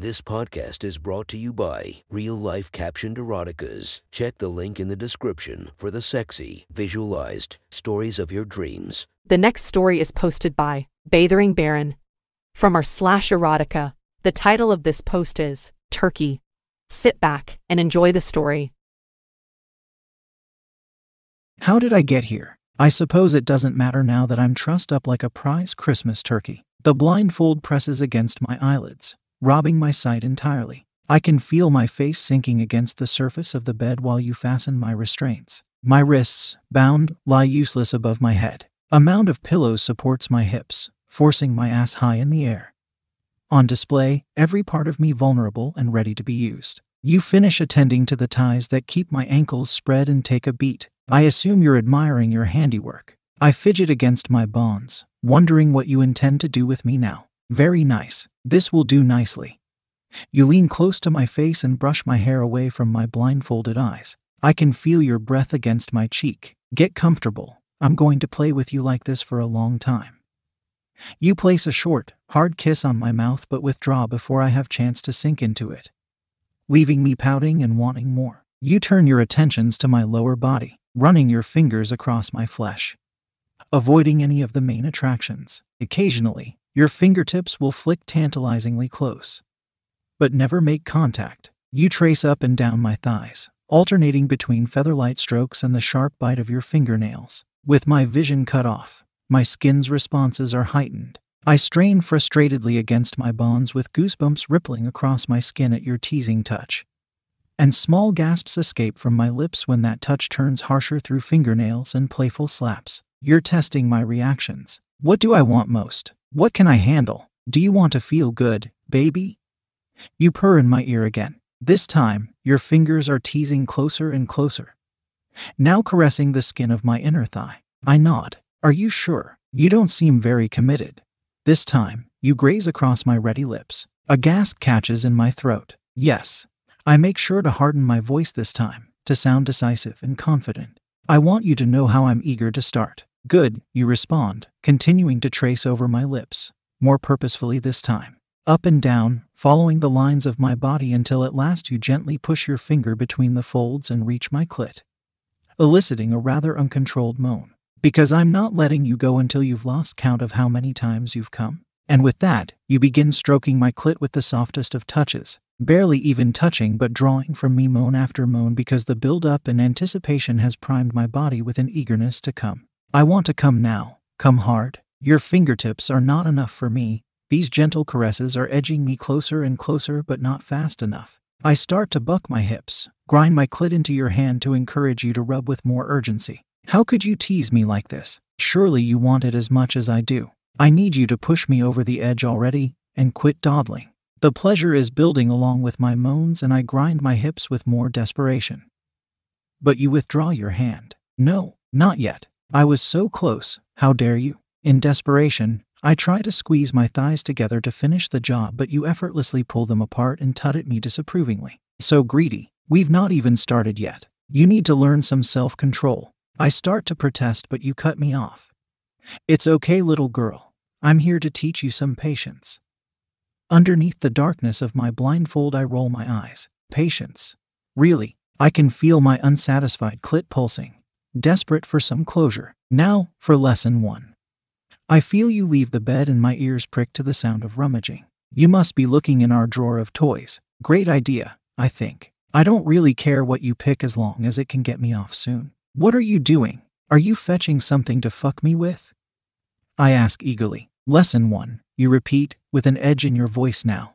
This podcast is brought to you by Real Life Captioned Eroticas. Check the link in the description for the sexy, visualized stories of your dreams. The next story is posted by Bathering Baron. From our slash erotica, the title of this post is Turkey. Sit back and enjoy the story. How did I get here? I suppose it doesn't matter now that I'm trussed up like a prize Christmas turkey. The blindfold presses against my eyelids, robbing my sight entirely. I can feel my face sinking against the surface of the bed while you fasten my restraints. My wrists, bound, lie useless above my head. A mound of pillows supports my hips, forcing my ass high in the air. On display, every part of me vulnerable and ready to be used. You finish attending to the ties that keep my ankles spread and take a beat. I assume you're admiring your handiwork. I fidget against my bonds, wondering what you intend to do with me now. Very nice. This will do nicely. You lean close to my face and brush my hair away from my blindfolded eyes. I can feel your breath against my cheek. Get comfortable. I'm going to play with you like this for a long time. You place a short, hard kiss on my mouth but withdraw before I have chance to sink into it, leaving me pouting and wanting more. You turn your attentions to my lower body, running your fingers across my flesh, avoiding any of the main attractions. Occasionally, your fingertips will flick tantalizingly close, but never make contact. You trace up and down my thighs, alternating between featherlight strokes and the sharp bite of your fingernails. With my vision cut off, my skin's responses are heightened. I strain frustratedly against my bonds with goosebumps rippling across my skin at your teasing touch. And small gasps escape from my lips when that touch turns harsher through fingernails and playful slaps. You're testing my reactions. What do I want most? What can I handle? Do you want to feel good, baby? You purr in my ear again. This time, your fingers are teasing closer and closer, now caressing the skin of my inner thigh. I nod. Are you sure? You don't seem very committed. This time, you graze across my ready lips. A gasp catches in my throat. Yes. I make sure to harden my voice this time, to sound decisive and confident. I want you to know how I'm eager to start. Good, you respond, continuing to trace over my lips, more purposefully this time. Up and down, following the lines of my body until at last you gently push your finger between the folds and reach my clit, eliciting a rather uncontrolled moan because I'm not letting you go until you've lost count of how many times you've come. And with that, you begin stroking my clit with the softest of touches, barely even touching but drawing from me moan after moan because the build up and anticipation has primed my body with an eagerness to come. I want to come now, come hard. Your fingertips are not enough for me. These gentle caresses are edging me closer and closer, but not fast enough. I start to buck my hips, grind my clit into your hand to encourage you to rub with more urgency. How could you tease me like this? Surely you want it as much as I do. I need you to push me over the edge already and quit dawdling. The pleasure is building along with my moans, and I grind my hips with more desperation. But you withdraw your hand. No, not yet. I was so close. How dare you? In desperation, I try to squeeze my thighs together to finish the job, but you effortlessly pull them apart and tut at me disapprovingly. So greedy. We've not even started yet. You need to learn some self control. I start to protest, but you cut me off. It's okay, little girl. I'm here to teach you some patience. Underneath the darkness of my blindfold, I roll my eyes. Patience. Really, I can feel my unsatisfied clit pulsing, desperate for some closure. Now for lesson one. I feel you leave the bed and my ears prick to the sound of rummaging. You must be looking in our drawer of toys. Great idea, I think. I don't really care what you pick as long as it can get me off soon. What are you doing? Are you fetching something to fuck me with? I ask eagerly. Lesson one, you repeat, with an edge in your voice now,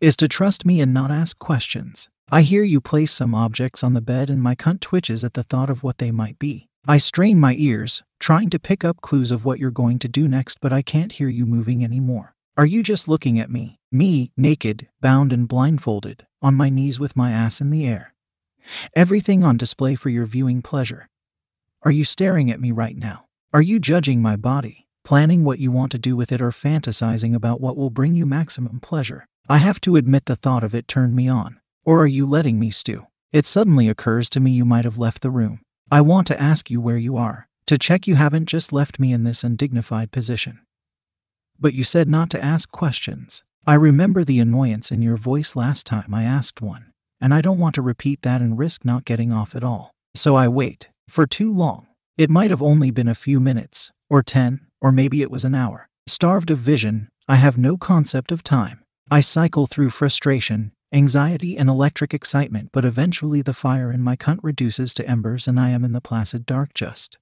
is to trust me and not ask questions. I hear you place some objects on the bed and my cunt twitches at the thought of what they might be. I strain my ears, trying to pick up clues of what you're going to do next, but I can't hear you moving anymore. Are you just looking at me? Me, naked, bound and blindfolded, on my knees with my ass in the air. Everything on display for your viewing pleasure. Are you staring at me right now? Are you judging my body, planning what you want to do with it, or fantasizing about what will bring you maximum pleasure? I have to admit the thought of it turned me on. Or are you letting me stew? It suddenly occurs to me you might have left the room. I want to ask you where you are, to check you haven't just left me in this undignified position. But you said not to ask questions. I remember the annoyance in your voice last time I asked one, and I don't want to repeat that and risk not getting off at all. So I wait. For too long. It might have only been a few minutes, or ten, or maybe it was an hour. Starved of vision, I have no concept of time. I cycle through frustration, anxiety, and electric excitement, but eventually the fire in my cunt reduces to embers and I am in the placid dark just.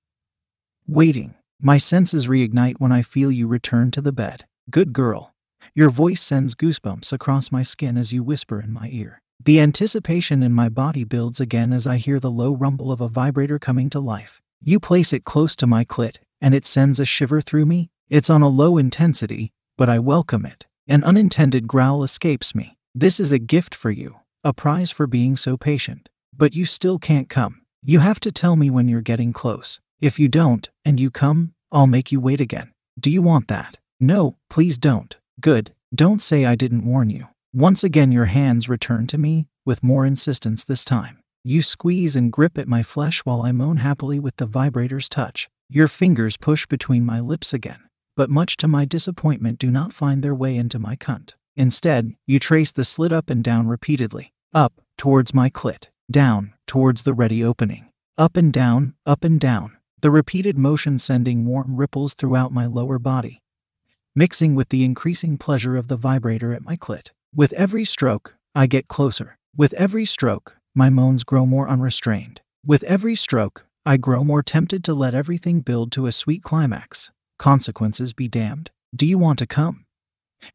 Waiting. My senses reignite when I feel you return to the bed. Good girl. Your voice sends goosebumps across my skin as you whisper in my ear. The anticipation in my body builds again as I hear the low rumble of a vibrator coming to life. You place it close to my clit, and it sends a shiver through me. It's on a low intensity, but I welcome it. An unintended growl escapes me. This is a gift for you, a prize for being so patient. But you still can't come. You have to tell me when you're getting close. If you don't, and you come, I'll make you wait again. Do you want that? No, please don't. Good. Don't say I didn't warn you. Once again, your hands return to me, with more insistence this time. You squeeze and grip at my flesh while I moan happily with the vibrator's touch. Your fingers push between my lips again, but much to my disappointment, do not find their way into my cunt. Instead, you trace the slit up and down repeatedly up, towards my clit, down, towards the ready opening, up and down, up and down, the repeated motion sending warm ripples throughout my lower body, mixing with the increasing pleasure of the vibrator at my clit. With every stroke, I get closer. With every stroke, my moans grow more unrestrained. With every stroke, I grow more tempted to let everything build to a sweet climax. Consequences be damned. Do you want to come?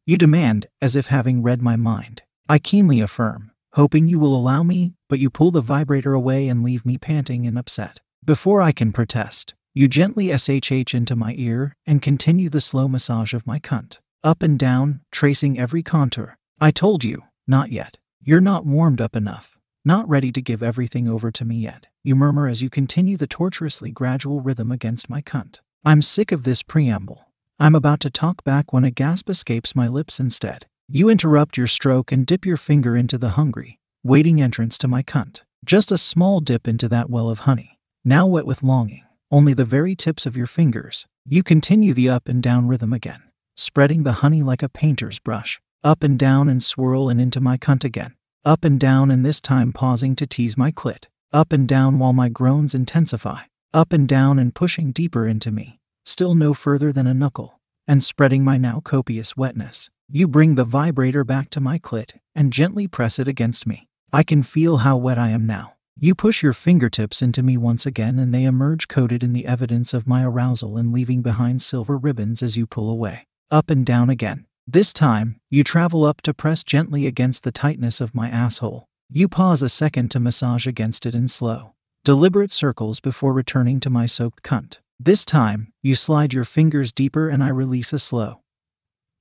You demand, as if having read my mind. I keenly affirm, hoping you will allow me, but you pull the vibrator away and leave me panting and upset. Before I can protest, you gently SHH into my ear and continue the slow massage of my cunt. Up and down, tracing every contour. I told you, not yet. You're not warmed up enough. Not ready to give everything over to me yet. You murmur as you continue the tortuously gradual rhythm against my cunt. I'm sick of this preamble. I'm about to talk back when a gasp escapes my lips instead. You interrupt your stroke and dip your finger into the hungry, waiting entrance to my cunt. Just a small dip into that well of honey. Now wet with longing, only the very tips of your fingers. You continue the up and down rhythm again, spreading the honey like a painter's brush. Up and down and swirl and into my cunt again. Up and down and this time pausing to tease my clit. Up and down while my groans intensify. Up and down and pushing deeper into me. Still no further than a knuckle. And spreading my now copious wetness. You bring the vibrator back to my clit and gently press it against me. I can feel how wet I am now. You push your fingertips into me once again and they emerge coated in the evidence of my arousal and leaving behind silver ribbons as you pull away. Up and down again. This time, you travel up to press gently against the tightness of my asshole. You pause a second to massage against it in slow, deliberate circles before returning to my soaked cunt. This time, you slide your fingers deeper and I release a slow,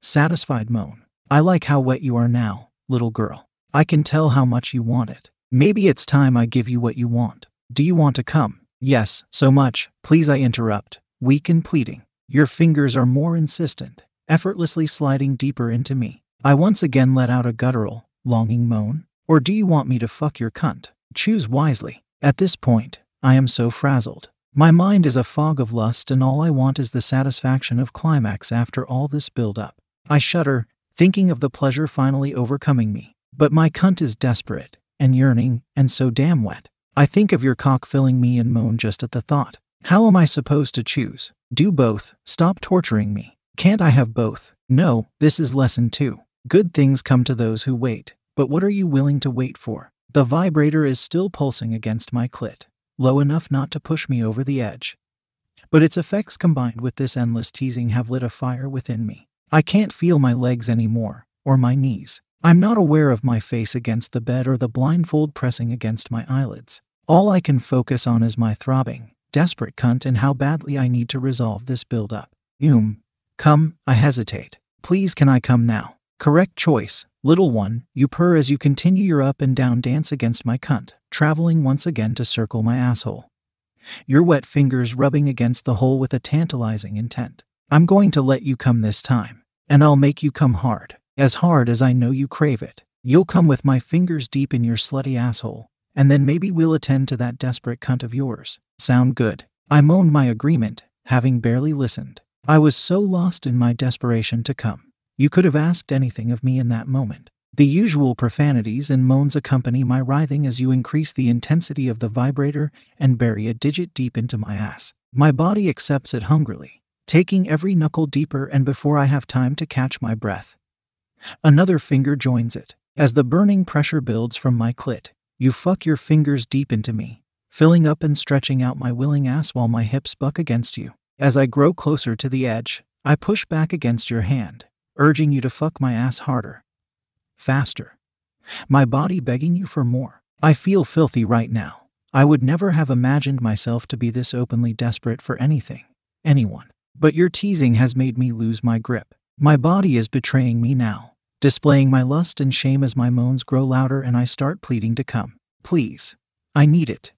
satisfied moan. I like how wet you are now, little girl. I can tell how much you want it. Maybe it's time I give you what you want. Do you want to come? Yes, so much. Please, I interrupt, weak and pleading. Your fingers are more insistent effortlessly sliding deeper into me. I once again let out a guttural, longing moan. Or do you want me to fuck your cunt? Choose wisely. At this point, I am so frazzled. My mind is a fog of lust, and all I want is the satisfaction of climax after all this build up. I shudder, thinking of the pleasure finally overcoming me. But my cunt is desperate, and yearning, and so damn wet. I think of your cock filling me and moan just at the thought. How am I supposed to choose? Do both, stop torturing me. Can't I have both? No, this is lesson two. Good things come to those who wait. But what are you willing to wait for? The vibrator is still pulsing against my clit, low enough not to push me over the edge. But its effects combined with this endless teasing have lit a fire within me. I can't feel my legs anymore, or my knees. I'm not aware of my face against the bed or the blindfold pressing against my eyelids. All I can focus on is my throbbing, desperate cunt and how badly I need to resolve this build up. Um, Come, I hesitate. Please, can I come now? Correct choice, little one, you purr as you continue your up and down dance against my cunt, traveling once again to circle my asshole. Your wet fingers rubbing against the hole with a tantalizing intent. I'm going to let you come this time, and I'll make you come hard, as hard as I know you crave it. You'll come with my fingers deep in your slutty asshole, and then maybe we'll attend to that desperate cunt of yours. Sound good? I moaned my agreement, having barely listened. I was so lost in my desperation to come. You could have asked anything of me in that moment. The usual profanities and moans accompany my writhing as you increase the intensity of the vibrator and bury a digit deep into my ass. My body accepts it hungrily, taking every knuckle deeper and before I have time to catch my breath. Another finger joins it. As the burning pressure builds from my clit, you fuck your fingers deep into me, filling up and stretching out my willing ass while my hips buck against you. As I grow closer to the edge, I push back against your hand, urging you to fuck my ass harder. Faster. My body begging you for more. I feel filthy right now. I would never have imagined myself to be this openly desperate for anything, anyone. But your teasing has made me lose my grip. My body is betraying me now, displaying my lust and shame as my moans grow louder and I start pleading to come. Please. I need it.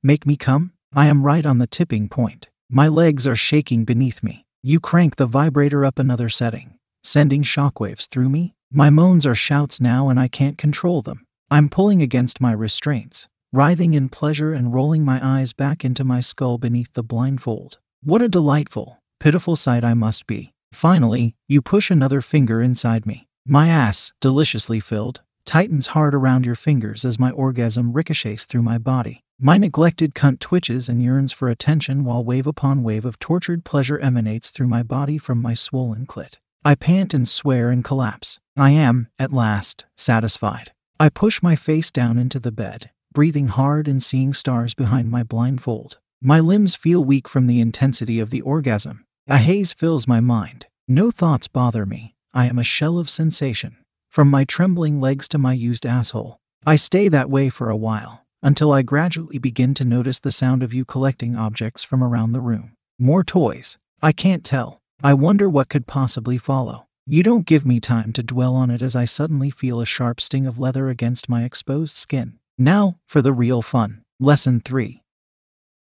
Make me come? I am right on the tipping point. My legs are shaking beneath me. You crank the vibrator up another setting, sending shockwaves through me. My moans are shouts now and I can't control them. I'm pulling against my restraints, writhing in pleasure and rolling my eyes back into my skull beneath the blindfold. What a delightful, pitiful sight I must be. Finally, you push another finger inside me. My ass, deliciously filled, tightens hard around your fingers as my orgasm ricochets through my body. My neglected cunt twitches and yearns for attention while wave upon wave of tortured pleasure emanates through my body from my swollen clit. I pant and swear and collapse. I am, at last, satisfied. I push my face down into the bed, breathing hard and seeing stars behind my blindfold. My limbs feel weak from the intensity of the orgasm. A haze fills my mind. No thoughts bother me. I am a shell of sensation. From my trembling legs to my used asshole. I stay that way for a while, until I gradually begin to notice the sound of you collecting objects from around the room. More toys. I can't tell. I wonder what could possibly follow. You don't give me time to dwell on it as I suddenly feel a sharp sting of leather against my exposed skin. Now, for the real fun. Lesson 3